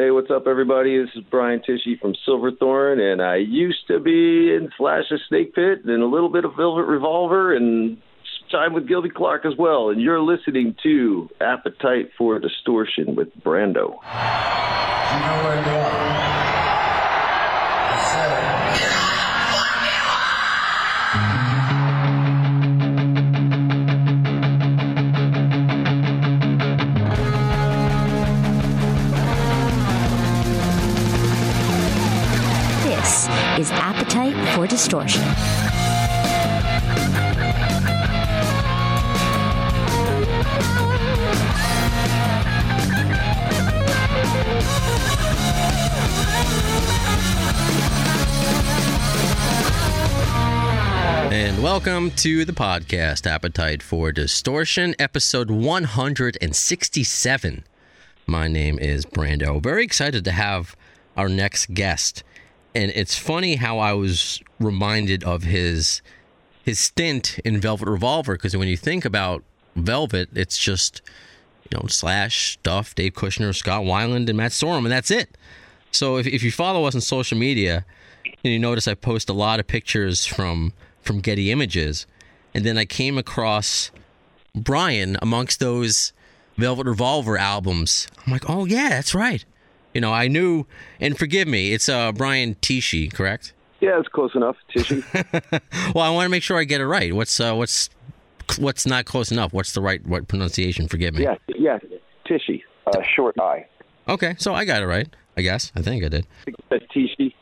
Hey, what's up, everybody? This is Brian Tichy from Silverthorne, and I used to be in Slash's Snake Pit and a little bit of Velvet Revolver and time with Gilby Clarke as well. And you're listening to Appetite for Distortion with Brando. You know for Distortion. And welcome to the podcast, Appetite for Distortion, episode 167. My name is Brando. Very excited to have our next guest. And it's funny how I was reminded of his his stint in Velvet Revolver because when you think about Velvet, it's just you know Slash, Duff, Dave Kushner, Scott Weiland, and Matt Sorum, and that's it. So if, if you follow us on social media, and you notice I post a lot of pictures from from Getty Images, and then I came across Brian amongst those Velvet Revolver albums. I'm like, oh yeah, that's right. You know, I knew, and forgive me, it's uh Brian Tichy, correct? Yeah, it's close enough, Tishy. Well, I want to make sure I get it right. What's uh what's what's not close enough? What's the right what pronunciation? Forgive me. yeah, yeah, Tishy. Uh, short I. Okay, so I got it right. I guess. I think I did. That's Tishy.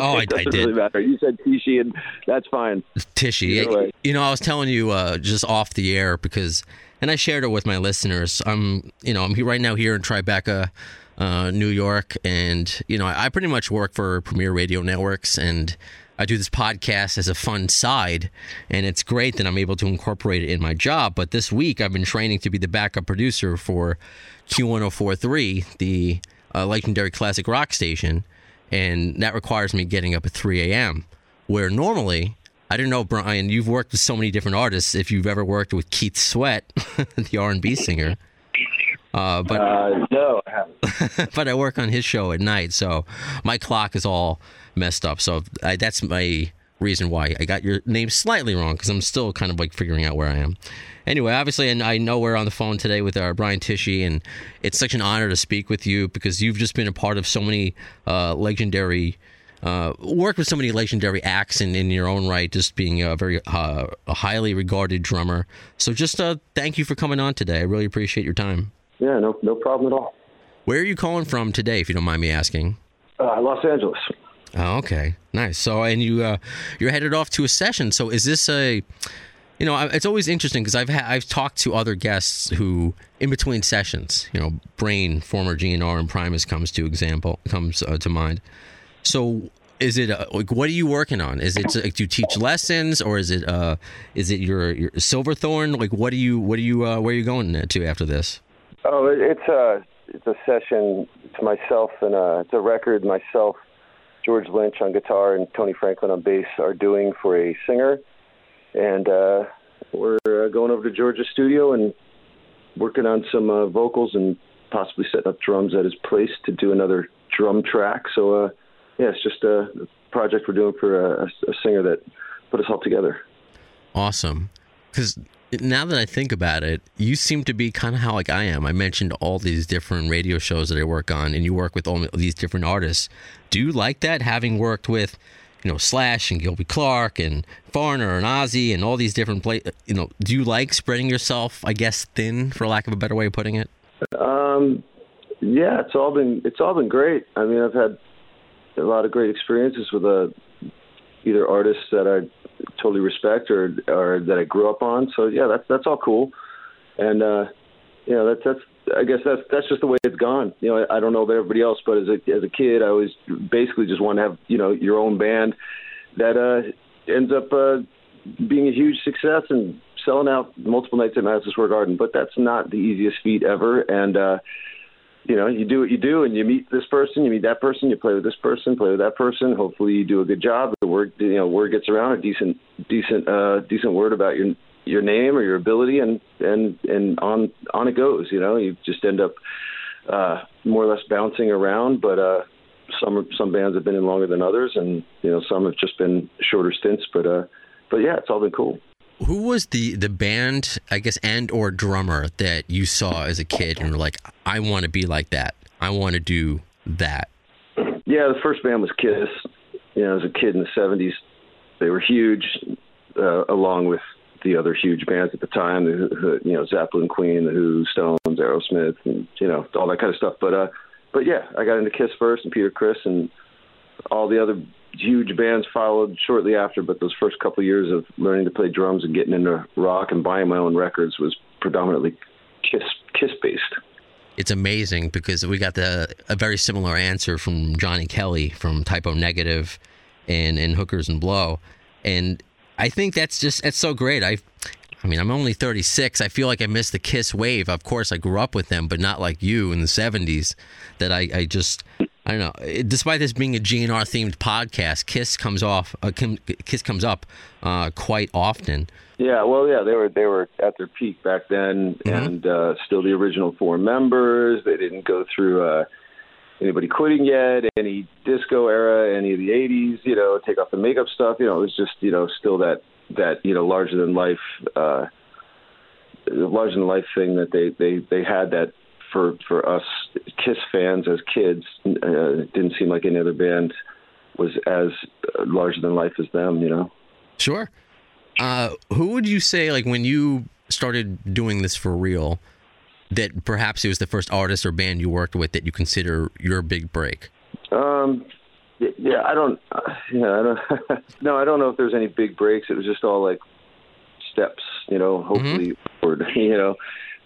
Oh, I- I it doesn't did. really matter. You said Tishy, and that's fine. Tishy. You know, I was telling you uh, just off the air because, and I shared it with my listeners. I'm, you know, I'm here right now here in Tribeca, uh, New York, and you know, I, pretty much work for Premier Radio Networks, and I do this podcast as a fun side, and it's great that I'm able to incorporate it in my job. But this week, I've been training to be the backup producer for Q1043, the uh, legendary classic rock station, and that requires me getting up at 3 a.m. Where normally, I don't know, Brian, you've worked with so many different artists. If you've ever worked with Keith Sweat, the R&B singer, uh, but Uh, no, I haven't. but I work on his show at night, so my clock is all messed up. So I, that's my reason why I got your name slightly wrong because I'm still kind of like figuring out where I am. Anyway, obviously, and I know we're on the phone today with our Brian Tichy, and it's such an honor to speak with you because you've just been a part of so many uh, legendary. Uh, worked with so many legendary acts in, in your own right, just being a very uh, a highly regarded drummer. So, just uh, thank you for coming on today. I really appreciate your time. Yeah, no, no problem at all. Where are you calling from today, if you don't mind me asking? Uh, Los Angeles. Oh, okay, nice. So, and you uh, you're headed off to a session. So, is this a, you know, it's always interesting because I've ha- I've talked to other guests who, in between sessions, you know, Brain, former GNR, and Primus comes to example comes uh, to mind. So, is it uh, like what are you working on? Is it like, do you teach lessons or is it uh is it your your Silverthorne? Like, what do you what do you uh, where are you going to after this? Oh, it's a it's a session. It's myself and uh, it's a record. Myself, George Lynch on guitar, and Tony Franklin on bass are doing for a singer, and uh, we're uh, going over to George's studio and working on some uh, vocals and possibly setting up drums at his place to do another drum track. So uh, yeah, it's just a project we're doing for a, a singer that put us all together. Awesome. Because now that I think about it, you seem to be kind of how like I am. I mentioned all these different radio shows that I work on, and you work with all these different artists. Do you like that, having worked with, you know, Slash and Gilby Clarke and Foreigner and Ozzy and all these different play? You know, do you like spreading yourself, I guess, thin, for lack of a better way of putting it? Um, yeah, it's all been it's all been great. I mean, I've had a lot of great experiences with uh, either artists that I totally respect or or that I grew up on. So yeah, that's that's all cool. And uh, you know, that's that's I guess that's that's just the way it's gone. You know, I, I don't know about everybody else, but as a as a kid, I always basically just want to have you know your own band that uh, ends up uh, being a huge success and selling out multiple nights at Madison Square Garden. But that's not the easiest feat ever, and uh, you know, you do what you do, and you meet this person, you meet that person, you play with this person, play with that person. Hopefully, you do a good job. The word, you know, word gets around, a decent, decent, uh, decent word about your your name or your ability, and and and on on it goes. You know, you just end up uh, more or less bouncing around, but uh, some some bands have been in longer than others, and you know some have just been shorter stints. But uh, but yeah, it's all been cool. Who was the the band, I guess, and or drummer that you saw as a kid and were like, I want to be like that. I want to do that. Yeah, the first band was Kiss. You know, as a kid in the '70s, they were huge, uh, along with the other huge bands at the time. The, you know Zeppelin, Queen, The Who, Stones, Aerosmith, and you know all that kind of stuff. But uh, but yeah, I got into Kiss first, and Peter Criss and all the other huge bands followed shortly after. But those first couple of years of learning to play drums and getting into rock and buying my own records was predominantly Kiss Kiss based. It's amazing because we got the a very similar answer from Johnny Kelly from Type O Negative and and Hookers and Blow, and I think that's just it's so great. I I mean, I'm only 36. I feel like I missed the Kiss wave. Of course, I grew up with them, but not like you in the 70s. That I, I just, I don't know. Despite this being a GNR themed podcast, Kiss comes off, uh, Kiss comes up uh, quite often. Yeah, well, yeah, they were they were at their peak back then, and uh, still the original four members. They didn't go through uh, anybody quitting yet, any disco era, any of the '80s. You know, take off the makeup stuff. You know, it was just you know still that that you know larger than life, uh, larger than life thing that they they they had that for for us Kiss fans as kids. Uh, didn't seem like any other band was as uh, larger than life as them. You know. Sure. Uh, who would you say, like, when you started doing this for real, that perhaps it was the first artist or band you worked with that you consider your big break? Um, yeah, I don't. Uh, yeah, I don't. no, I don't know if there's any big breaks. It was just all like steps, you know. Hopefully, forward, you know.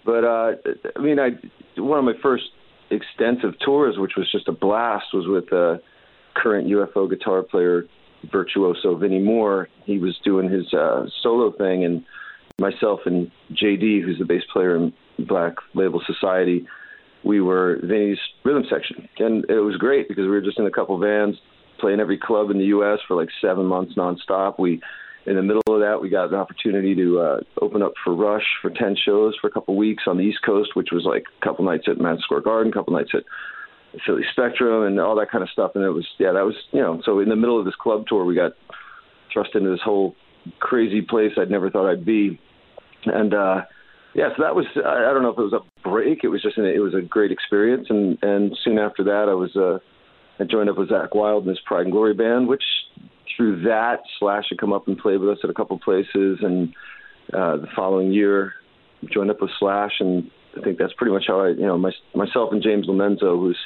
But uh, I mean, I one of my first extensive tours, which was just a blast, was with uh, current UFO guitar player virtuoso Vinnie Moore. He was doing his uh, solo thing, and myself and JD, who's the bass player in Black Label Society, we were Vinnie's rhythm section, and it was great because we were just in a couple vans playing every club in the U.S. for like seven months nonstop. We, in the middle of that, we got an opportunity to uh, open up for Rush for ten shows for a couple weeks on the East Coast, which was like a couple nights at Madison Square Garden, a couple nights at Philly Spectrum, and all that kind of stuff. And it was, yeah, that was, you know, so in the middle of this club tour, we got thrust into this whole crazy place I'd never thought I'd be, and. uh yeah, so that was I I don't know if it was a break. It was just an, it was a great experience, and and soon after that, I was uh, I joined up with Zakk Wylde and his Pride and Glory band, which through that Slash had come up and played with us at a couple places, and uh, the following year joined up with Slash, and I think that's pretty much how I you know my, myself and James Lomenzo, who's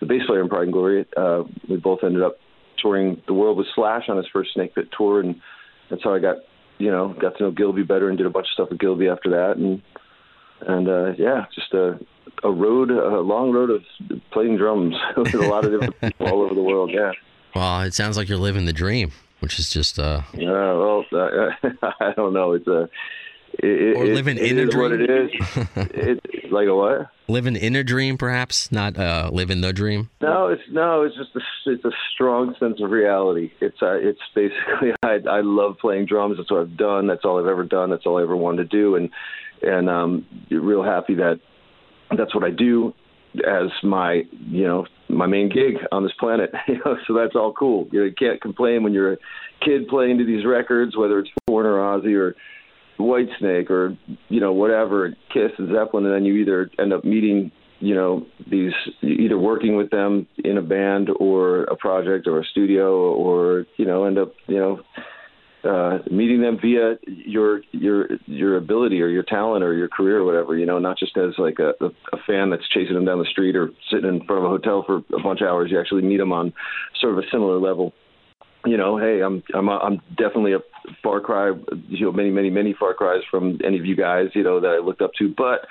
the bass player in Pride and Glory, uh, we both ended up touring the world with Slash on his first Snake Pit tour, and that's how I got you know got to know Gilby better and did a bunch of stuff with Gilby after that, and and uh, yeah, just a a road, a long road of playing drums with a lot of different people all over the world. Yeah. Well, it sounds like you're living the dream, which is just uh, Yeah. Well, uh, I don't know. It's a. It, Or it- living it in a is what dream. it is. like a what? living in a dream, perhaps not uh, living the dream. No, it's no, it's just a, it's a strong sense of reality. It's uh, it's basically I I love playing drums. That's what I've done. That's all I've ever done. That's all I ever wanted to do, and and um, real happy that that's what I do as my you know my main gig on this planet. You know, so that's all cool. You, know, you can't complain when you're a kid playing to these records, whether it's Foreigner Ozzy or Whitesnake or you know whatever Kiss and Zeppelin, and then you either end up meeting you know these either working with them in a band or a project or a studio or you know end up you know uh meeting them via your your your ability or your talent or your career or whatever you know not just as like a, a, fan that's chasing them down the street or sitting in front of a hotel for a bunch of hours. You actually meet them on sort of a similar level. You know, hey, I'm I'm I'm definitely a far cry, you know, many many many far cries from any of you guys, you know, that I looked up to, but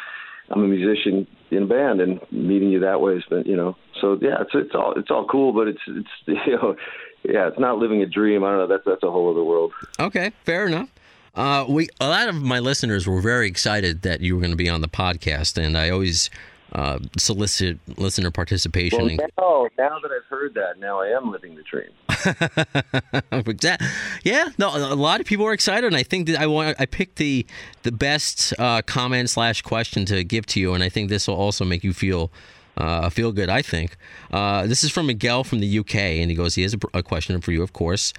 I'm a musician in a band, and meeting you that way has been, you know, so yeah, it's it's all it's all cool, but it's it's you know, yeah, it's not living a dream. I don't know, that's that's a whole other world. Okay, fair enough. Uh, we a lot of my listeners were very excited that you were going to be on the podcast, and I always uh, solicit listener participation. Well, and- now now that I've heard that, now I am living the dream. Yeah, no, a lot of people are excited, and I think that I want I picked the the best uh, comment slash question to give to you, and I think this will also make you feel Uh, feel good, I think. Uh, this is from Miguel from the UK, and he goes, he has a, a question for you, of course.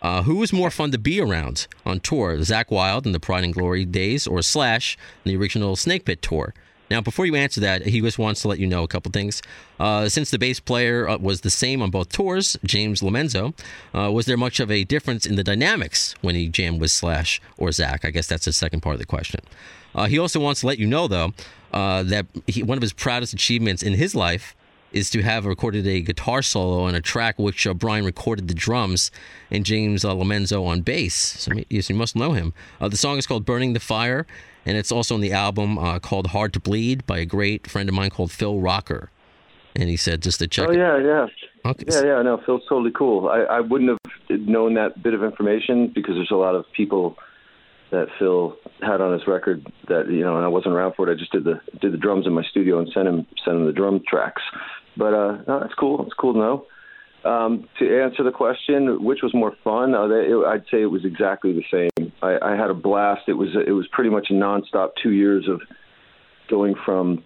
Uh, who was more fun to be around on tour, Zakk Wylde in the Pride and Glory days, or Slash in the original Snake Pit tour? Now, before you answer that, he just wants to let you know a couple things. Uh, since the bass player uh, was the same on both tours, James Lomenzo, uh, was there much of a difference in the dynamics when he jammed with Slash or Zakk? I guess that's the second part of the question. Uh, he also wants to let you know, though, uh, that he, one of his proudest achievements in his life is to have recorded a guitar solo on a track which uh, Brian recorded the drums and James uh, Lomenzo on bass. So you must know him. Uh, the song is called Burning the Fire, and it's also on the album uh, called Hard to Bleed by a great friend of mine called Phil Rocker. And he said just to check. Oh it. yeah, yeah, Okay. yeah, yeah. No, Phil's totally cool. I, I wouldn't have known that bit of information because there's a lot of people that Phil had on his record that you know, and I wasn't around for it. I just did the did the drums in my studio and sent him sent him the drum tracks. But uh, no, that's cool. It's cool to know. Um, to answer the question, which was more fun? Uh, it, I'd say it was exactly the same. I, I had a blast. It was it was pretty much a nonstop two years of going from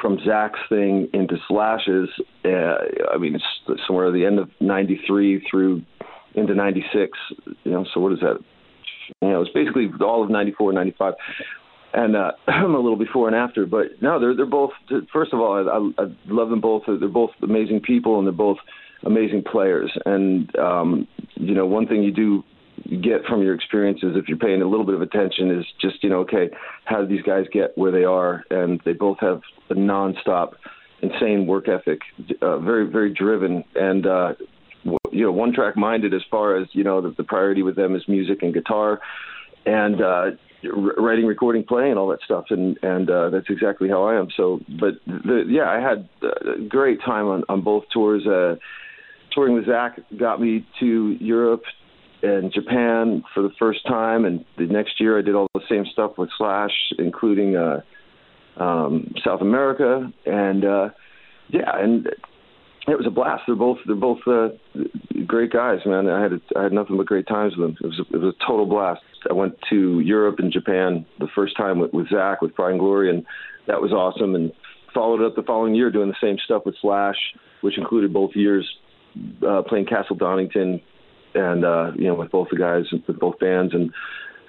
from Zakk's thing into Slash's. Uh, I mean, it's somewhere at the end of '93 through into '96. You know, so what is that? You know, it's basically all of '94, '95 and uh, a little before and after. But no, they're they're both. First of all, I, I love them both. They're both amazing people, and they're both amazing players. And um, you know, one thing you do get from your experiences, if you're paying a little bit of attention, is just you know, okay, how did these guys get where they are? And they both have a nonstop, insane work ethic, uh, very very driven, and uh, you know, one track minded as far as you know, the, the priority with them is music and guitar. And uh, writing, recording, playing, and all that stuff, and and uh, that's exactly how I am. So, but the, yeah, I had a great time on on both tours. Uh, touring with Zakk got me to Europe and Japan for the first time, and the next year I did all the same stuff with Slash, including uh, um, South America, and uh, yeah, and it was a blast. They're both they're both uh, great guys, man. I had a, I had nothing but great times with them. It was a, it was a total blast. I went to Europe and Japan the first time with, with Zakk with Pride and Glory, and that was awesome. And followed up the following year doing the same stuff with Slash, which included both years uh, playing Castle Donington, and uh, you know with both the guys with both bands and.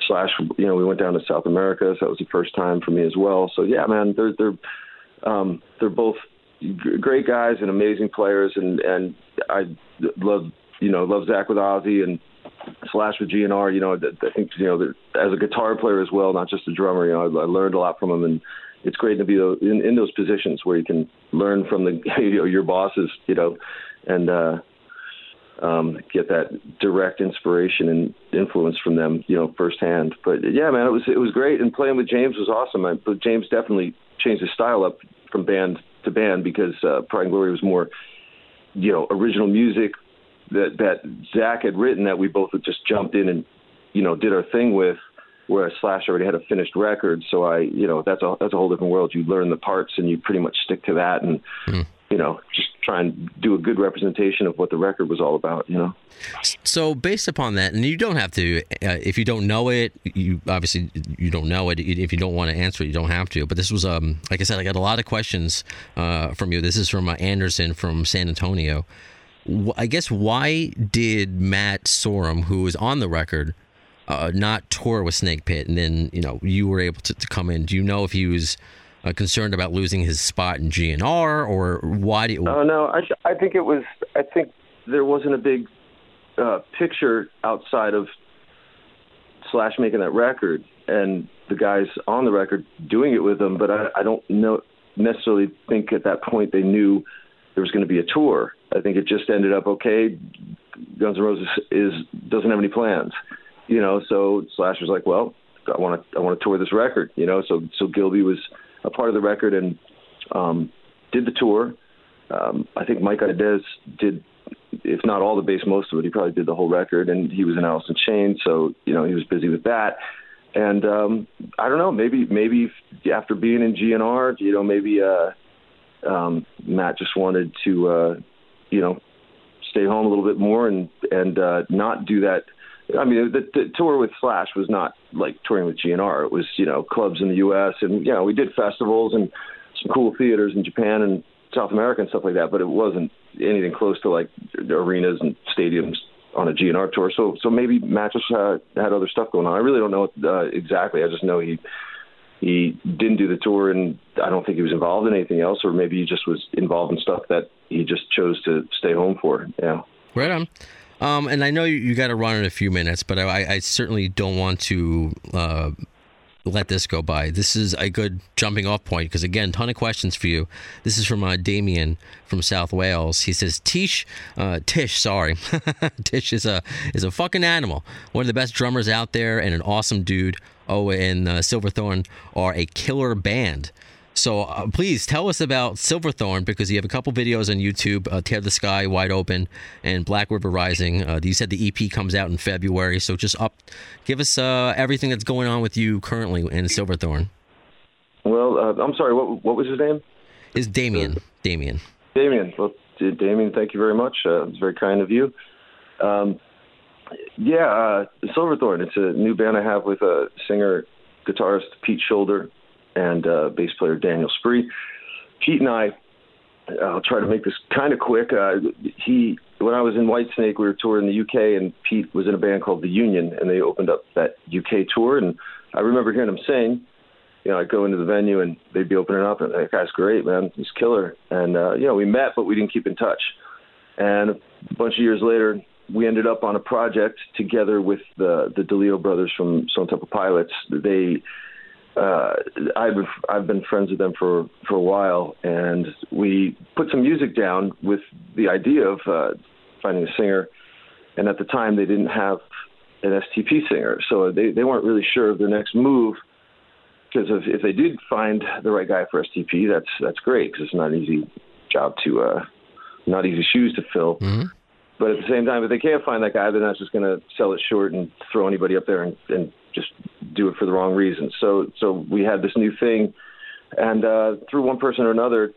Slash, you know, we went down to South America, so that was the first time for me as well. So yeah, man, they're they're um, they're both great guys and amazing players, and and I love you know love Zakk with Ozzy and Slash with GNR. You know, I think you know as a guitar player as well, not just a drummer. You know, I, I learned a lot from him, and it's great to be in, in those positions where you can learn from the you know your bosses. You know, and uh, um, get that direct inspiration and influence from them, you know, firsthand. But yeah, man, it was it was great, and playing with James was awesome. I, but James definitely changed his style up from band to band because uh, Pride and Glory was more, you know, original music that that Zakk had written that we both had just jumped in and you know did our thing with. Whereas Slash already had a finished record, so I, you know, that's a that's a whole different world. You learn the parts and you pretty much stick to that, and mm. You know, just try and do a good representation of what the record was all about. You know. So based upon that, and you don't have to, uh, if you don't know it, you obviously you don't know it. If you don't want to answer it, you don't have to. But this was, um, like I said, I got a lot of questions uh, from you. This is from uh, Anderson from San Antonio. I guess why did Matt Sorum, who was on the record, uh, not tour with Snake Pit, and then you know you were able to, to come in? Do you know if he was uh, concerned about losing his spot in GNR, or why do you? Oh no, I I think it was. I think there wasn't a big uh, picture outside of Slash making that record and the guys on the record doing it with them, but I, I don't know necessarily think at that point they knew there was going to be a tour. I think it just ended up okay. Guns N' Roses is doesn't have any plans you know, so Slash was like, well, I want to I want to tour this record, you know. So so Gilby was a part of the record and um, did the tour. Um, I think Mike Inez did, if not all the bass, most of it. He probably did the whole record, and he was in Alice in Chains, so you know he was busy with that. And um, I don't know, maybe maybe after being in GNR, you know, maybe uh, um, Matt just wanted to, uh, you know, stay home a little bit more and and uh, not do that I mean, the, the tour with Slash was not like touring with GNR. It was, you know, clubs in the U.S. and you know we did festivals and some cool theaters in Japan and South America and stuff like that, but it wasn't anything close to like arenas and stadiums on a GNR tour. So so maybe Mattress had other stuff going on. I really don't know uh, exactly. I just know he he didn't do the tour, and I don't think he was involved in anything else, or maybe he just was involved in stuff that he just chose to stay home for. Yeah. Right on. Um, and I know you, you got to run in a few minutes, but I, I certainly don't want to uh, let this go by. This is a good jumping off point because again, ton of questions for you. This is from uh, Damien from South Wales. He says Tish, uh, Tish, sorry, Tish is a is a fucking animal. One of the best drummers out there and an awesome dude. Oh, and uh, Silverthorne are a killer band. So uh, please tell us about Silverthorne because you have a couple videos on YouTube, uh, Tear the Sky, Wide Open, and Black River Rising. Uh, you said the EP comes out in February, so just up, give us uh, everything that's going on with you currently in Silverthorne. Well, uh, I'm sorry. What what was his name? Is Damien? Damien. Damien. Well, Damien, thank you very much. Uh, it's very kind of you. Um, yeah, uh, Silverthorne. It's a new band I have with a singer, guitarist Pete Shoulder, and uh, bass player Daniel Spree. Pete and I, I'll try to make this kind of quick. Uh, he, when I was in Whitesnake, we were touring the UK, and Pete was in a band called the Union, and they opened up that UK tour. And I remember hearing him sing. You know, I'd go into the venue and they'd be opening up, and that guy's great, man. He's killer. And uh, you know, we met, but we didn't keep in touch. And a bunch of years later, we ended up on a project together with the the DeLeo brothers from Stone Temple Pilots. They uh, I've I've been friends with them for for a while, and we put some music down with the idea of uh, finding a singer. And at the time, they didn't have an STP singer, so they they weren't really sure of their next move. Because if if they did find the right guy for STP, that's that's great because it's not an easy job to uh, not easy shoes to fill. Mm-hmm. But at the same time, if they can't find that guy, they're not just going to sell it short and throw anybody up there and, and just do it for the wrong reasons. So so we had this new thing, and uh, through one person or another,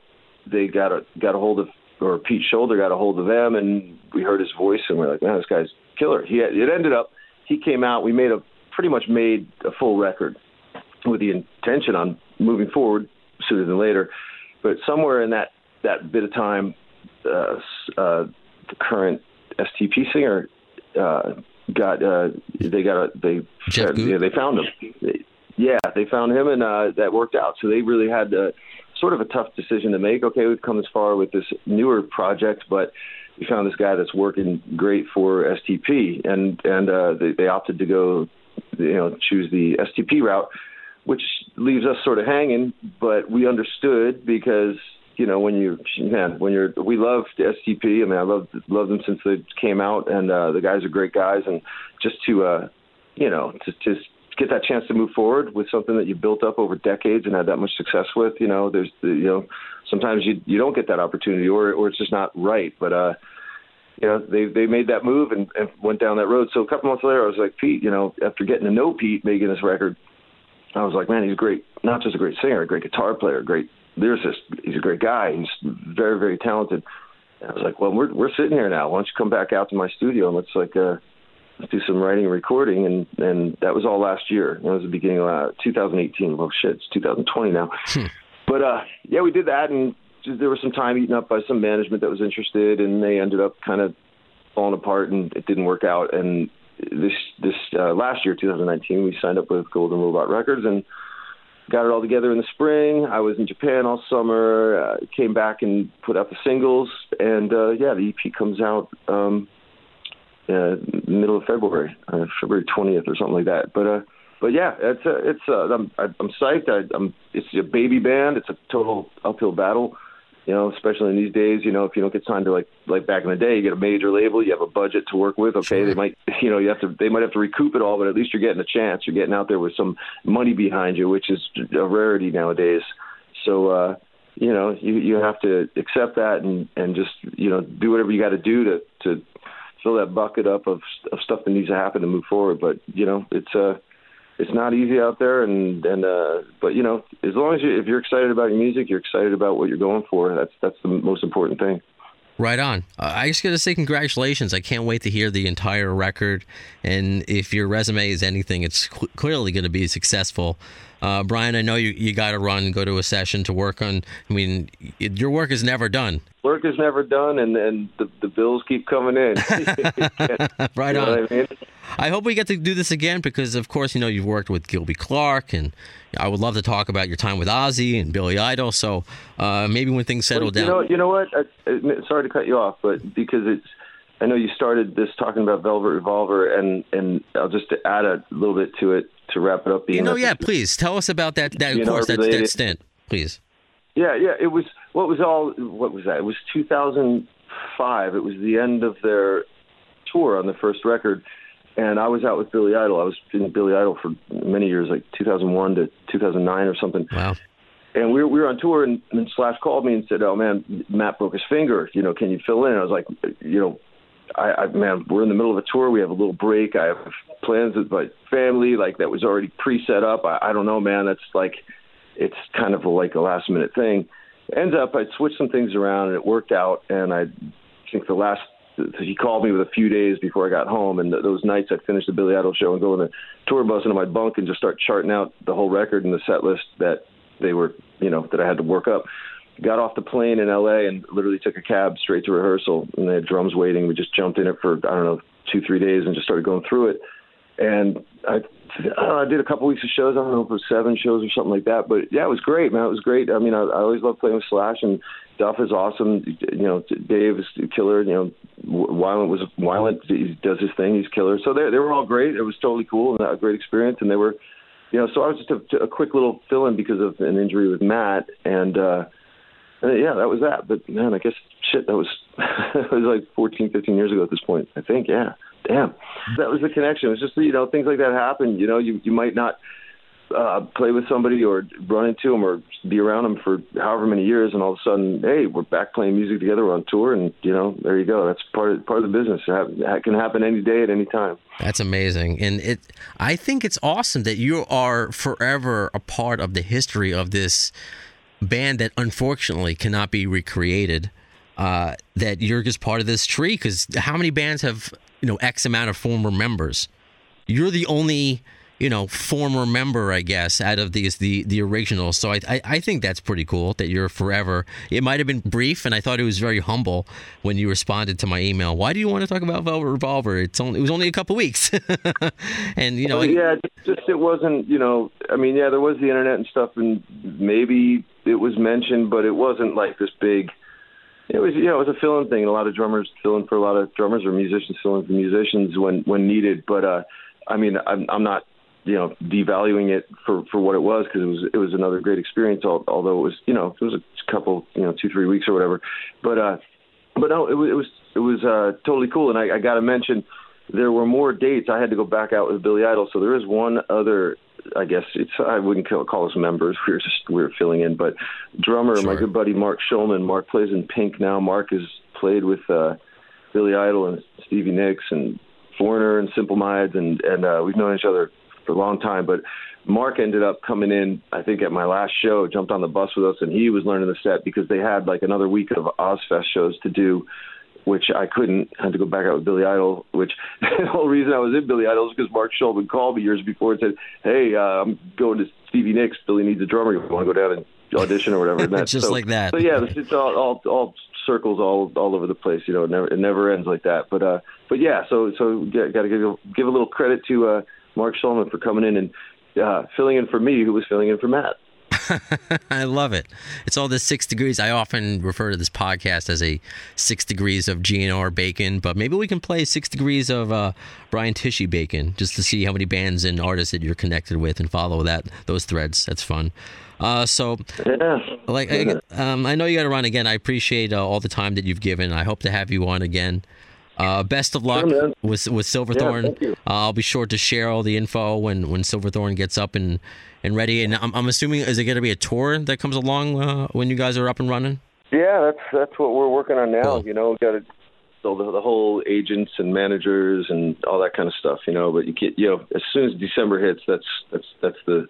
they got a got a hold of or Pete Shoulder got a hold of them, and we heard his voice, and we're like, man, this guy's killer. He had, it ended up he came out. We made a pretty much made a full record with the intention on moving forward sooner than later, but somewhere in that that bit of time, uh, uh, the current STP singer uh, got uh, they got a they Jeff yeah, they found him. They, yeah, they found him, and uh, that worked out. So they really had uh, sort of a tough decision to make. Okay, we've come this far with this newer project, but we found this guy that's working great for STP, and and uh, they, they opted to go, you know, choose the STP route, which leaves us sort of hanging. But we understood because you know when you man when you're we love the STP. I mean I love love them since they came out, and uh, the guys are great guys, and just to uh, you know to just get that chance to move forward with something that you built up over decades and had that much success with. You know, there's you know sometimes you you don't get that opportunity or or it's just not right, but. uh you know, they they made that move and, and went down that road. So a couple months later, I was like, Pete, you know, after getting to know Pete making this record, I was like, man, he's great. Not just a great singer, a great guitar player, a great lyricist. He's a great guy. He's very, very talented. And I was like, well, we're we're sitting here now. Why don't you come back out to my studio and let's like uh, let's do some writing and recording. And and that was all last year. That was the beginning of uh, 2018. Well, shit, it's 2020 now. but uh, yeah, we did that, and there was some time eaten up by some management that was interested, and they ended up kind of falling apart, and it didn't work out. And this this uh, last year, 2019, we signed up with Golden Robot Records and got it all together in the spring. I was in Japan all summer. Uh, came back and put out the singles, and uh, yeah, the EP comes out um, uh, middle of February, uh, February 20th or something like that. But uh, but yeah, it's uh, it's uh, I'm I'm psyched. I, I'm it's a baby band. It's a total uphill battle. You know, especially in these days, you know, if you don't get signed to like like back in the day, you get a major label, you have a budget to work with. Okay, Sure. they might, you know, you have to they might have to recoup it all, but at least you're getting a chance. You're getting out there with some money behind you, which is a rarity nowadays. So, uh, you know, you you have to accept that and and just you know do whatever you got to do to to fill that bucket up of of stuff that needs to happen to move forward. But you know, it's uh it's not easy out there and and uh but you know as long as you if you're excited about your music you're excited about what you're going for that's that's the most important thing Right on. Uh, I just got to say congratulations. I can't wait to hear the entire record. And if your resume is anything, it's cl- clearly going to be successful. Uh, Brian, I know you, you got to run, go to a session to work on. I mean, your work is never done. Work is never done, and and the, the bills keep coming in. Right You know on. what I mean? I hope we get to do this again because, of course, you know you've worked with Gilby Clarke, and I would love to talk about your time with Ozzy and Billy Idol. So uh, maybe when things settle you down. know, you know what? I, I, sorry to cut you off, but because it's, I know you started this talking about Velvet Revolver, and and I'll just add a little bit to it to wrap it up. Being you know, yeah, please tell us about that. That of course, that, that stint, please. Yeah, yeah. It was what was all what was that? It was 2005. It was the end of their tour on the first record, and I was out with Billy Idol. I was in Billy Idol for many years, like 2001 to 2009 or something. Wow. And we were, we were on tour, and, and Slash called me and said, "Oh man, Matt broke his finger. You know, can you fill in?" I was like, "You know, I, I man, we're in the middle of a tour. We have a little break. I have plans with my family, like that was already pre-set up. I, I don't know, man. That's like, it's kind of like a last-minute thing. Ends up, I switched some things around, and it worked out. And I think the last he called me with a few days before I got home, and th- those nights I'd finish the Billy Idol show and go in the tour bus into my bunk and just start charting out the whole record and the set list that they were, you know, that I had to work up. Got off the plane in L.A. and literally took a cab straight to rehearsal, and they had drums waiting. We just jumped in it for I don't know two three days and just started going through it. And I, I, I did a couple weeks of shows. I don't know if it was seven shows or something like that. But yeah, it was great, man. It was great. I mean, I, I always love playing with Slash, and Duff is awesome. You know, Dave is killer. You know, Weiland was Weiland. He does his thing. He's killer. So they they were all great. It was totally cool and a great experience. And they were, you know, so I was just a, a quick little fill in because of an injury with Matt, and uh, and yeah, that was that. But man, I guess shit, that was it was like 14, 15 years ago at this point. I think, yeah. Damn, that was the connection. It was just you know things like that happen. You know, you you might not uh, play with somebody or run into them or be around them for however many years, and all of a sudden, hey, we're back playing music together. We're on tour, and you know, there you go. That's part of part of the business. It can happen any day at any time. That's amazing, and it. I think it's awesome that you are forever a part of the history of this band that unfortunately cannot be recreated. Uh, that you're just part of this tree because how many bands have you know X amount of former members? You're the only you know former member, I guess, out of these the the originals. So I, I I think that's pretty cool that you're forever. It might have been brief, and I thought it was very humble when you responded to my email. Why do you want to talk about Velvet Revolver? It's only it was only a couple weeks, and you know Well, yeah, just it wasn't. You know, I mean, yeah, there was the internet and stuff, and maybe it was mentioned, but it wasn't like this big. It was, know, it was a fill-in thing. A lot of drummers fill in for a lot of drummers, or musicians fill in for musicians when when needed. But uh, I mean, I'm, I'm not, you know, devaluing it for for what it was because it was it was another great experience. Although it was, you know, it was a couple, you know, two three weeks or whatever. But uh, but no, it was it was it was uh, totally cool. And I, I got to mention, there were more dates. I had to go back out with Billy Idol, so there is one other. I guess it's I wouldn't call, call us members. We were just we were filling in, but drummer, my good buddy Mark Schulman. Mark plays in Pink now. Mark has played with uh, Billy Idol and Stevie Nicks and Foreigner and Simple Minds, and and uh, we've known each other for a long time. But Mark ended up coming in, I think, at my last show, jumped on the bus with us, and he was learning the set because they had like another week of Ozfest shows to do, which I couldn't. I had to go back out with Billy Idol, which the whole reason I was in Billy Idol is because Mark Schulman called me years before and said, "Hey, uh, I'm going to Stevie Nicks. Billy needs a drummer. You want to go down and audition or whatever?" And that, Just so, like that. So yeah, it's, all, all all circles all all over the place. You know, it never it never ends like that. But uh, but yeah, so so got to give give a little credit to uh, Mark Schulman for coming in and uh, filling in for me, who was filling in for Matt. I love it. It's all the six degrees. I often refer to this podcast as a six degrees of GNR bacon, but maybe we can play six degrees of uh, Brian Tichy bacon just to see how many bands and artists that you're connected with and follow that those threads. That's fun. Uh, so, Yeah. like, I, um, I know you got to run again. I appreciate uh, all the time that you've given. I hope to have you on again. Uh, best of luck man. with with Silverthorne. you. Uh, I'll be sure to share all the info when when Silverthorne gets up and and ready. And I'm, I'm assuming is it going to be a tour that comes along uh, when you guys are up and running? Yeah, that's that's what we're working on now. Cool. You know, got to so the, the whole agents and managers and all that kind of stuff. You know, but you can't. You know, as soon as December hits, that's that's that's the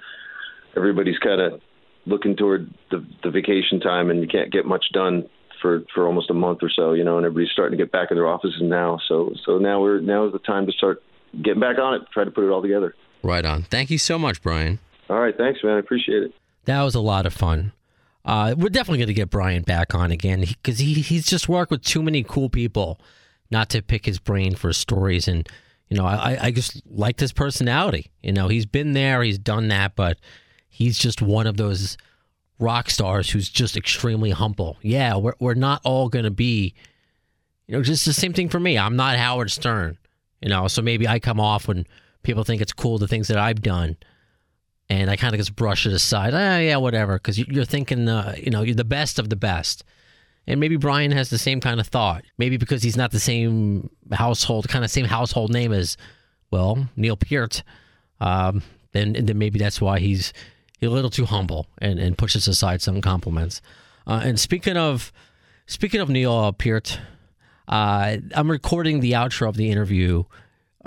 everybody's kind of looking toward the the vacation time, and you can't get much done for for almost a month or so. You know, and everybody's starting to get back in their offices now. So so now we're now is the time to start getting back on it, try to put it all together. Right on. Thank you so much, Brian. All right, thanks, man. I appreciate it. That was a lot of fun. Uh, we're definitely going to get Brian back on again because he, he's just worked with too many cool people not to pick his brain for stories. And, you know, I, I just liked his personality. You know, he's been there, he's done that, but he's just one of those rock stars who's just extremely humble. Yeah, we're, we're not all going to be, you know, just the same thing for me. I'm not Howard Stern, you know, so maybe I come off when people think it's cool the things that I've done and I kind of just brush it aside. Ah, yeah, whatever, because you're thinking, uh, you know, you're the best of the best. And maybe Brian has the same kind of thought. Maybe because he's not the same household, kind of same household name as, well, Neil Peart. Um, then, then maybe that's why he's, he's a little too humble and, and pushes aside some compliments. Uh, and speaking of speaking of Neil Peart, uh, I'm recording the outro of the interview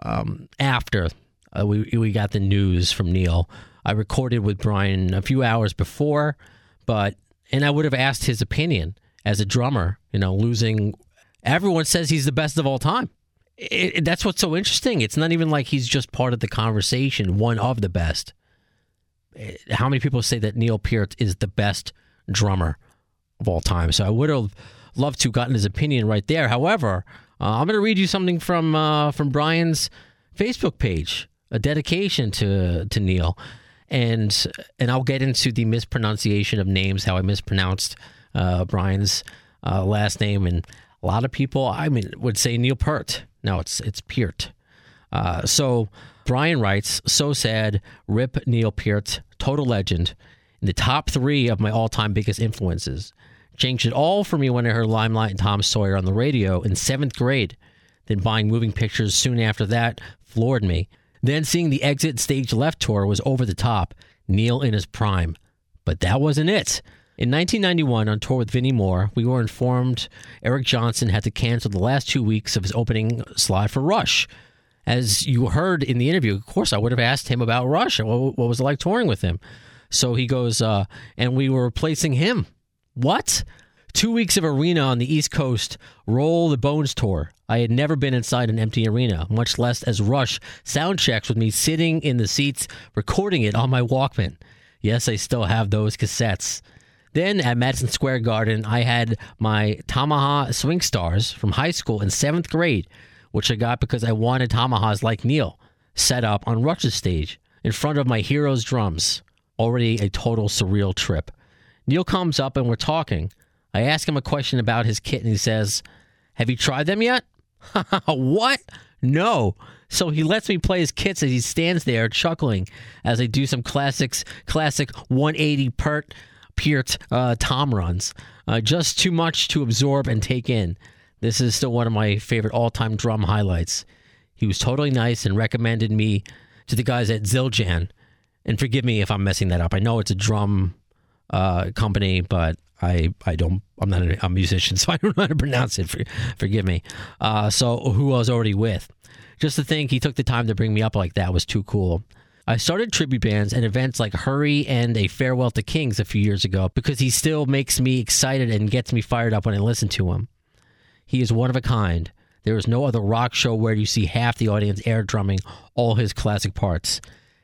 um, after uh, we we got the news from Neil. I recorded with Brian a few hours before, but and I would have asked his opinion as a drummer. You know, losing. Everyone says he's the best of all time. It, it, that's what's so interesting. It's not even like he's just part of the conversation, one of the best. Eh, How many people say that Neil Peart is the best drummer of all time? So I would have loved to gotten his opinion right there. However, uh, I'm going to read you something from uh, from Brian's Facebook page, a dedication to to Neil and and I'll get into the mispronunciation of names, how I mispronounced uh, Brian's uh, last name, and a lot of people, I mean, would say Neil Peart. No, it's it's Peart. Uh, so Brian writes, "So sad, rip Neil Peart, total legend, in the top three of my all-time biggest influences. Changed it all for me when I heard Limelight and Tom Sawyer on the radio in seventh grade. Then buying moving pictures soon after that floored me." Then seeing the Exit Stage Left tour was over the top, Neil in his prime. But that wasn't it. In 1991, on tour with Vinnie Moore, we were informed Eric Johnson had to cancel the last two weeks of his opening slot for Rush. As you heard in the interview, of course, I would have asked him about Rush what, what was it like touring with him. So he goes, uh, and we were replacing him. What? Two weeks of arena on the East Coast, Roll the Bones tour. I had never been inside an empty arena, much less as Rush sound checks with me sitting in the seats, recording it on my Walkman. Yes, I still have those cassettes. Then at Madison Square Garden, I had my Tamaha Swing Stars from high school in seventh grade, which I got because I wanted Tamahas like Neil set up on Rush's stage in front of my hero's drums. Already a total surreal trip. Neil comes up and we're talking. I ask him a question about his kit and he says, Have you tried them yet? what? No. So he lets me play his kits as he stands there chuckling as I do some classics, classic 180 Pert Peart uh, Tom runs. Uh, just too much to absorb and take in. This is still one of my favorite all time drum highlights. He was totally nice and recommended me to the guys at Zildjian. And forgive me if I'm messing that up. I know it's a drum uh, company, but I I don't I'm not a, a, musician, so I don't know how to pronounce it. For, forgive me. Uh, so who I was already with. Just to think he took the time to bring me up like that was too cool. I started tribute bands and events like Hurry and a Farewell to Kings a few years ago because he still makes me excited and gets me fired up when I listen to him. He is one of a kind. There is no other rock show where you see half the audience air drumming all his classic parts.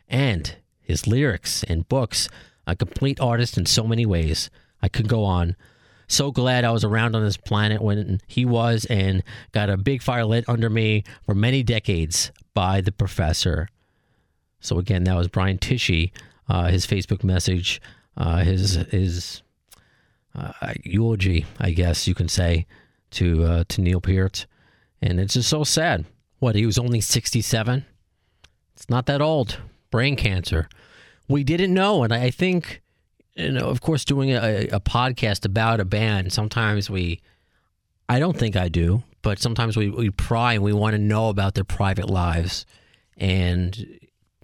And his lyrics and books, a complete artist in so many ways. I could go on. So glad I was around on this planet when he was and got a big fire lit under me for many decades by the professor. So again, that was Brian Tichy, uh, his Facebook message, uh, his his uh, eulogy, I guess you can say, to uh, to Neil Peart, and it's just so sad. What he was only sixty seven. It's not that old. Brain cancer. We didn't know, and I think you know, of course, doing a, a, podcast about a band, sometimes we, I don't think I do, but sometimes we, we pry and we want to know about their private lives. And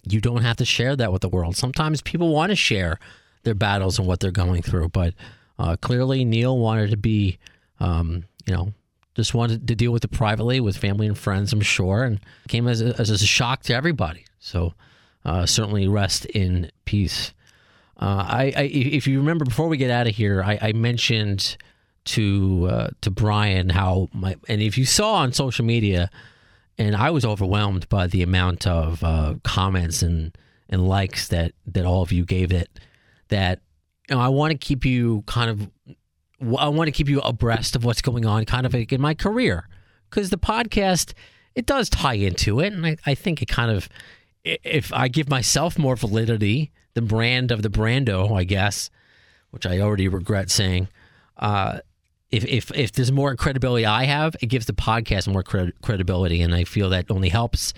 you don't have to share that with the world. Sometimes people want to share their battles and what they're going through, but uh, clearly Neil wanted to be, um, you know, just wanted to deal with it privately with family and friends, I'm sure, and came as a, as a shock to everybody. So uh, certainly rest in peace. Uh, I, I, if you remember before we get out of here, I, I mentioned to uh, to Brian how my and if you saw on social media, and I was overwhelmed by the amount of uh, comments and and likes that that all of you gave it. That you know, I want to keep you kind of I want to keep you abreast of what's going on kind of in my career. Because the podcast it does tie into it and I, I think it kind of if I give myself more validity the brand of the brando I guess which I already regret saying uh, if, if if there's more credibility I have it gives the podcast more cred- credibility and I feel that only helps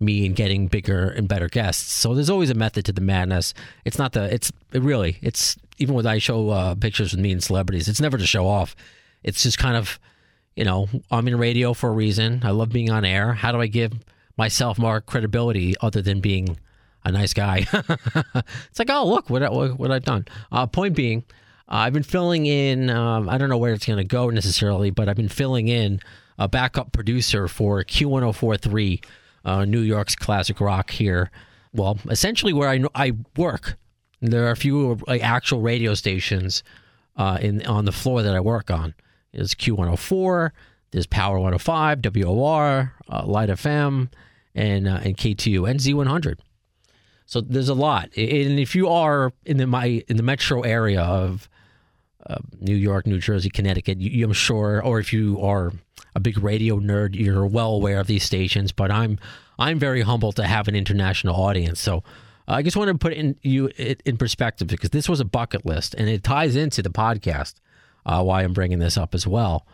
me in getting bigger and better guests. So there's always a method to the madness. It's not the it's it really it's even when I show uh, pictures with me and celebrities, it's never to show off. It's just kind of, you know, I'm in radio for a reason. I love being on air. How do I give myself more credibility other than being a nice guy? it's like, oh, look what, what, what I've done. Uh, point being, uh, I've been filling in. Um, I don't know where it's going to go necessarily, but I've been filling in a backup producer for Q1043, uh, New York's classic rock here. Well, essentially where I I work there are a few like, actual radio stations uh, in on the floor that I work on. There's Q104, there's Power 105, WOR, uh, Light FM, and uh, and KTU and Z100. So there's a lot. And if you are in the my in the metro area of uh, New York, New Jersey, Connecticut, you, I'm sure, or if you are a big radio nerd, you're well aware of these stations. But I'm I'm very humbled to have an international audience. So I just want to put in you in perspective because this was a bucket list, and it ties into the podcast. Uh, why I'm bringing this up as well.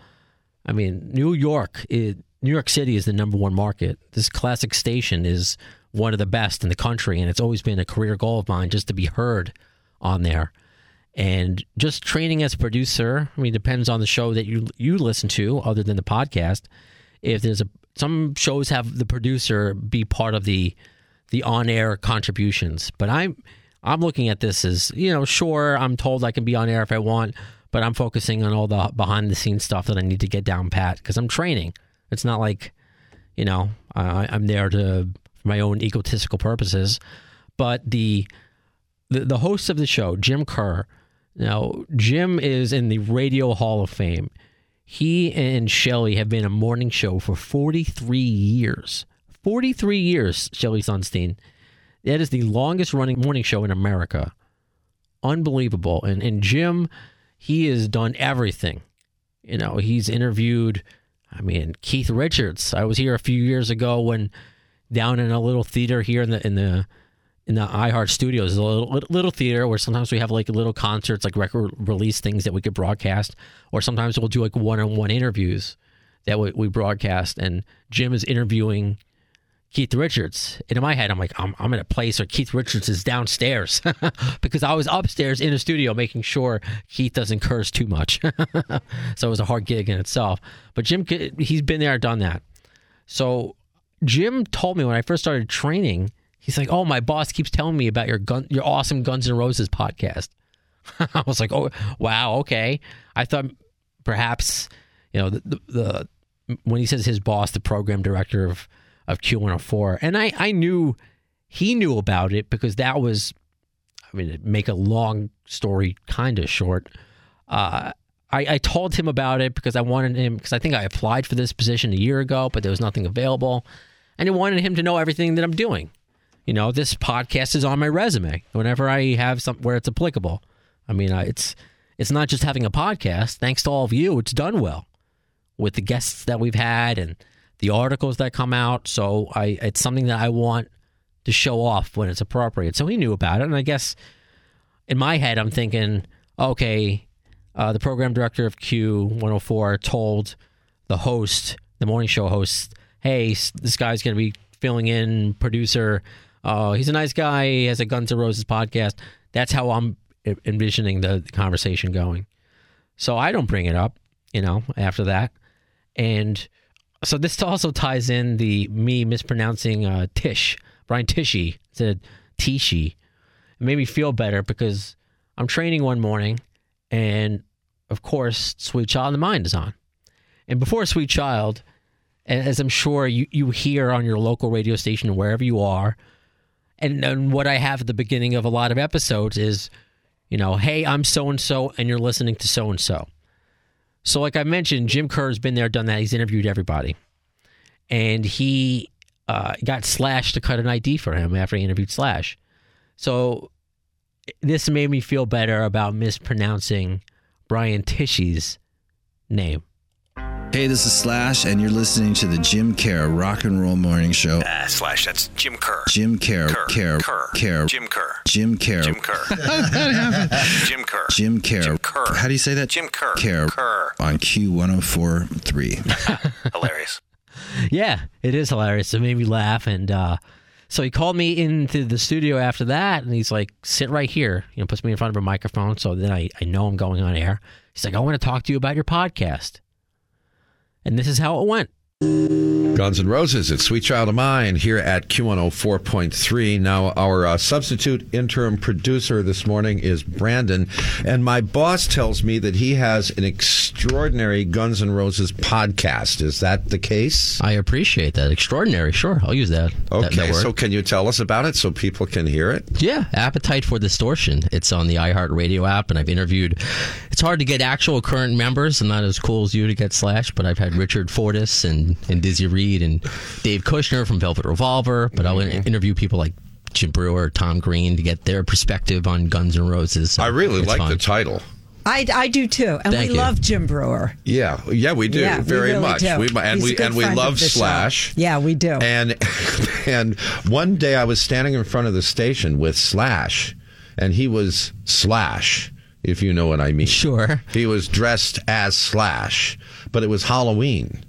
I mean, New York, it, New York City is the number one market. This classic station is one of the best in the country, and it's always been a career goal of mine just to be heard on there. And just training as a producer, I mean, depends on the show that you you listen to, other than the podcast. If there's a some shows have the producer be part of the the on-air contributions. But I'm I'm looking at this as you know, sure, I'm told I can be on air if I want, but I'm focusing on all the behind-the-scenes stuff that I need to get down pat because I'm training. It's not like you know I, I'm there to for my own egotistical purposes, but the the, the host of the show, Jim Kerr. Now, Jim is in the Radio Hall of Fame. He and Shelli have been a morning show for 43 years. 43 years, Shelli Sonstein. That is the longest running morning show in America. Unbelievable. And and Jim, he has done everything. You know, he's interviewed I mean, Keith Richards. I was here a few years ago when down in a little theater here in the in the in the iHeart Studios, a little, little theater where sometimes we have like little concerts, like record release things that we could broadcast, or sometimes we'll do like one-on-one interviews that we, we broadcast. And Jim is interviewing Keith Richards. And in my head, I'm like, I'm, I'm in a place where Keith Richards is downstairs because I was upstairs in the studio making sure Keith doesn't curse too much. so it was a hard gig in itself. But Jim, he's been there, done that. So Jim told me when I first started training, he's like, "Oh, my boss keeps telling me about your gun, your awesome Guns N' Roses podcast." I was like, "Oh, wow, okay." I thought perhaps, you know, the, the, the when he says his boss, the program director of of Q104. And I, I knew he knew about it because that was, I mean, make a long story kind of short. Uh, I, I told him about it because I wanted him, because I think I applied for this position a year ago, but there was nothing available. And I wanted him to know everything that I'm doing. You know, this podcast is on my resume whenever I have some where it's applicable. I mean, it's it's not just having a podcast. Thanks to all of you, it's done well with the guests that we've had and the articles that come out. So I it's something that I want to show off when it's appropriate. So he knew about it, and I guess in my head I'm thinking, okay, uh, the program director of Q104 told the host, the morning show host, hey, this guy's going to be filling in producer. Uh, he's a nice guy. He has a Guns N' Roses podcast. That's how I'm envisioning the conversation going. So I don't bring it up, you know, after that. And so this also ties in the me mispronouncing uh, Tish, Brian Tishy, said Tishy. It made me feel better because I'm training one morning, and of course, Sweet Child of the Mind is on. And before Sweet Child, as I'm sure you, you hear on your local radio station, wherever you are, and, and what I have at the beginning of a lot of episodes is, you know, hey, I'm so and so, and you're listening to so and so. So, like I mentioned, Jim Kerr's been there, done that. He's interviewed everybody, and he uh, got Slash to cut an ID for him after he interviewed Slash. So this made me feel better about mispronouncing Brian Tichy's name. Hey, this is Slash, and you're listening to the Jim Kerr Rock and Roll Morning Show. Ah, slash, that's Jim Kerr. Jim Kerr. Kerr. Kerr. Kerr. Care, Jim Kerr. Jim Kerr. Jim Kerr. Jim Kerr. Jim Care. Jim Kerr. How do you say that? Jim Kerr. Kerr. Kerr. on Q1043. Hilarious. Yeah, it is hilarious. It made me laugh, and uh, so he called me into the studio after that, and he's like, "Sit right here," you know, puts me in front of a microphone, so then I I know I'm going on air. He's like, "I want to talk to you about your podcast," and this is how it went. Guns N' Roses, it's Sweet Child of Mine here at Q104.3. Now, our uh, substitute interim producer this morning is Brandon, and my boss tells me that he has an extraordinary Guns N' Roses podcast. Is that the case? I appreciate that. Extraordinary. Sure, I'll use that. that- Okay, that word. so can you tell us about it so people can hear it? Yeah, Appetite for Distortion. It's on the iHeartRadio app, and I've interviewed. It's hard to get actual current members. I'm not as cool as you to get Slash, but I've had Richard Fortus and, and Dizzy Reed and Dave Kushner from Velvet Revolver. But I'll in- interview people like Jim Breuer, Tom Green to get their perspective on Guns N' Roses. I really like fun. the title. I, I do too, and Thank we you. love Jim Breuer. Yeah, yeah, we do Yeah, we very really much. do. We and He's we and we love the show. Slash. Yeah, we do. And and one day I was standing in front of the station with Slash, and he was Slash, if you know what I mean. Sure. He was dressed as Slash, but it was Halloween,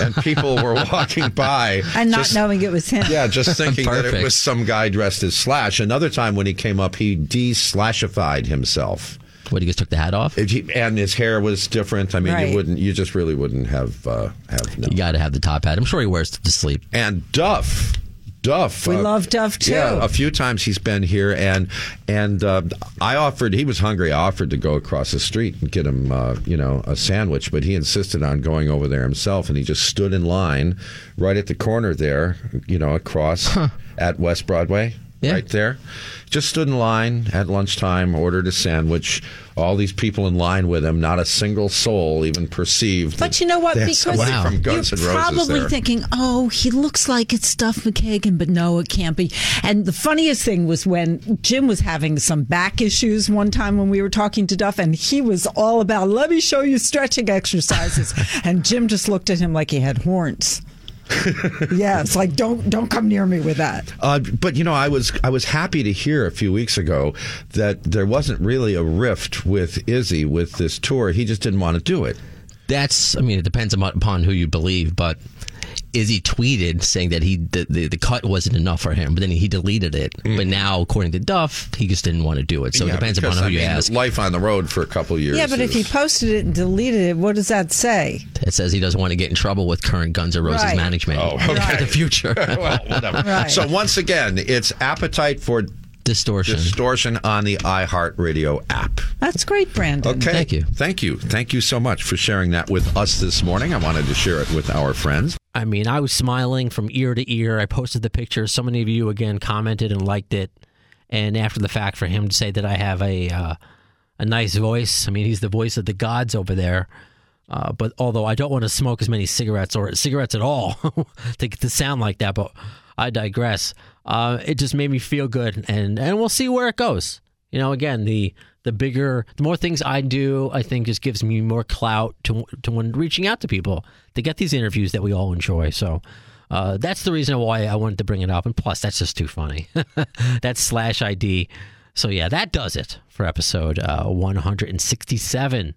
and people were walking by and not just- knowing it was him. Yeah, just thinking that it was some guy dressed as Slash. Another time when he came up, he de-slashified himself. What, he just took the hat off? He- and his hair was different. I mean, Right. you wouldn't, you just really wouldn't have uh, have no. You got to have the top hat. I'm sure he wears it to sleep. And Duff, Duff, uh, We love Duff, too. Yeah, a few times he's been here, and and uh, I offered. He was hungry. I offered to go across the street and get him, uh, you know, a sandwich, but he insisted on going over there himself, and he just stood in line right at the corner there, you know, across at West Broadway. Yeah. Right there. Just stood in line at lunchtime, ordered a sandwich. All these people in line with him, not a single soul even perceived. But you know what? Because Wow. from Guns you're probably thinking, "Oh, he looks like it's Duff McKagan," but no, it can't be. And the funniest thing was when Jim was having some back issues one time when we were talking to Duff, and he was all about, "Let me show you stretching exercises," and Jim just looked at him like he had horns. yeah, it's like don't don't come near me with that. Uh, but you know, I was I was happy to hear a few weeks ago that there wasn't really a rift with Izzy with this tour. He just didn't want to do it. That's, I mean, it depends upon- upon who you believe, but Izzy tweeted saying that he the, the, the cut wasn't enough for him, but then he deleted it. But now, according to Duff, he just didn't want to do it. So Mm. Yeah, it depends because, upon who I you mean, ask. Life on the road for a couple years. Yeah, but if he posted it and deleted it, what does that say? It says he doesn't want to get in trouble with current Guns N' Roses Right. management Oh, okay. in the future. well, whatever. Right. So once again, it's appetite for Distortion. distortion on the iHeartRadio app. That's great, Brandon. Okay. Thank you. Thank you. Thank you so much for sharing that with us this morning. I wanted to share it with our friends. I mean, I was smiling from ear to ear. I posted the picture. So many of you again commented and liked it. And after the fact, for him to say that I have a uh, a nice voice, I mean, he's the voice of the gods over there. Uh, but although I don't want to smoke as many cigarettes or cigarettes at all to, to sound like that, but I digress. Uh, it just made me feel good, and and we'll see where it goes. You know, again, the the bigger, the more things I do, I think just gives me more clout to to when reaching out to people to get these interviews that we all enjoy. So. Uh, that's the reason why I wanted to bring it up, and plus, that's just too funny. that's slash ID. So yeah, that does it for episode uh, 167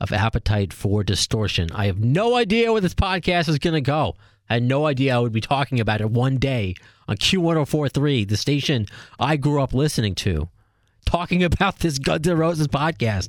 of Appetite for Distortion. I have no idea where this podcast is going to go. I had no idea I would be talking about it one day on Q1043, the station I grew up listening to, talking about this Guns N' Roses podcast.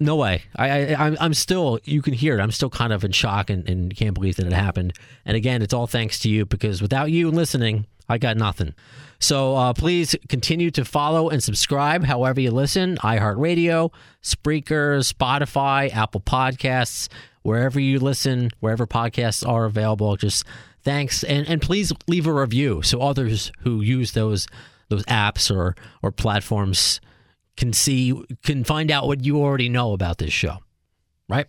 No way. I, I I'm I'm still. You can hear it. I'm still kind of in shock and, and can't believe that it happened. And again, it's all thanks to you because without you listening, I got nothing. So uh, please continue to follow and subscribe however you listen. iHeartRadio, Spreaker, Spotify, Apple Podcasts, wherever you listen, wherever podcasts are available. Just thanks and and please leave a review so others who use those those apps or or platforms can see can find out what you already know about this show right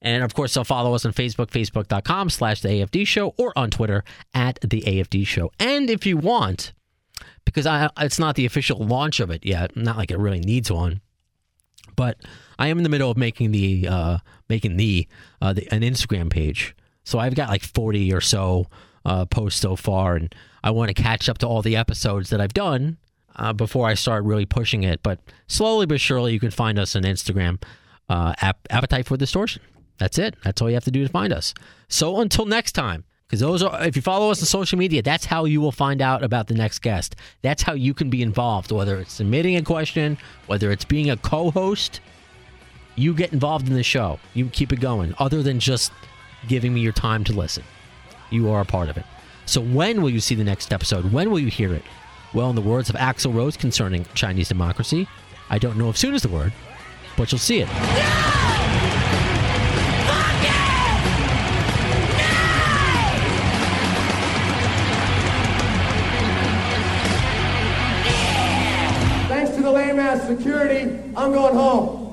and of course they'll follow us on facebook facebook.com slash the afd show or on twitter at the afd show and if you want because I it's not the official launch of it yet. Not like it really needs one, but I am in the middle of making the uh, making the, uh, the an Instagram page. So I've got like forty or so uh, posts so far, and I want to catch up to all the episodes that I've done uh, before I start really pushing it. But slowly but surely, you can find us on Instagram. Uh, App- Appetite for Distortion. That's it. That's all you have to do to find us. So until next time, because those are if you follow us on social media, that's how you will find out about the next guest. That's how you can be involved, whether it's submitting a question, whether it's being a co-host. You get involved in the show. You keep it going. Other than just giving me your time to listen, you are a part of it. So when will you see the next episode? When will you hear it? Well, in the words of Axl Rose concerning Chinese democracy, I don't know if soon is the word, but you'll see it. Thanks to the lame ass security, I'm going home.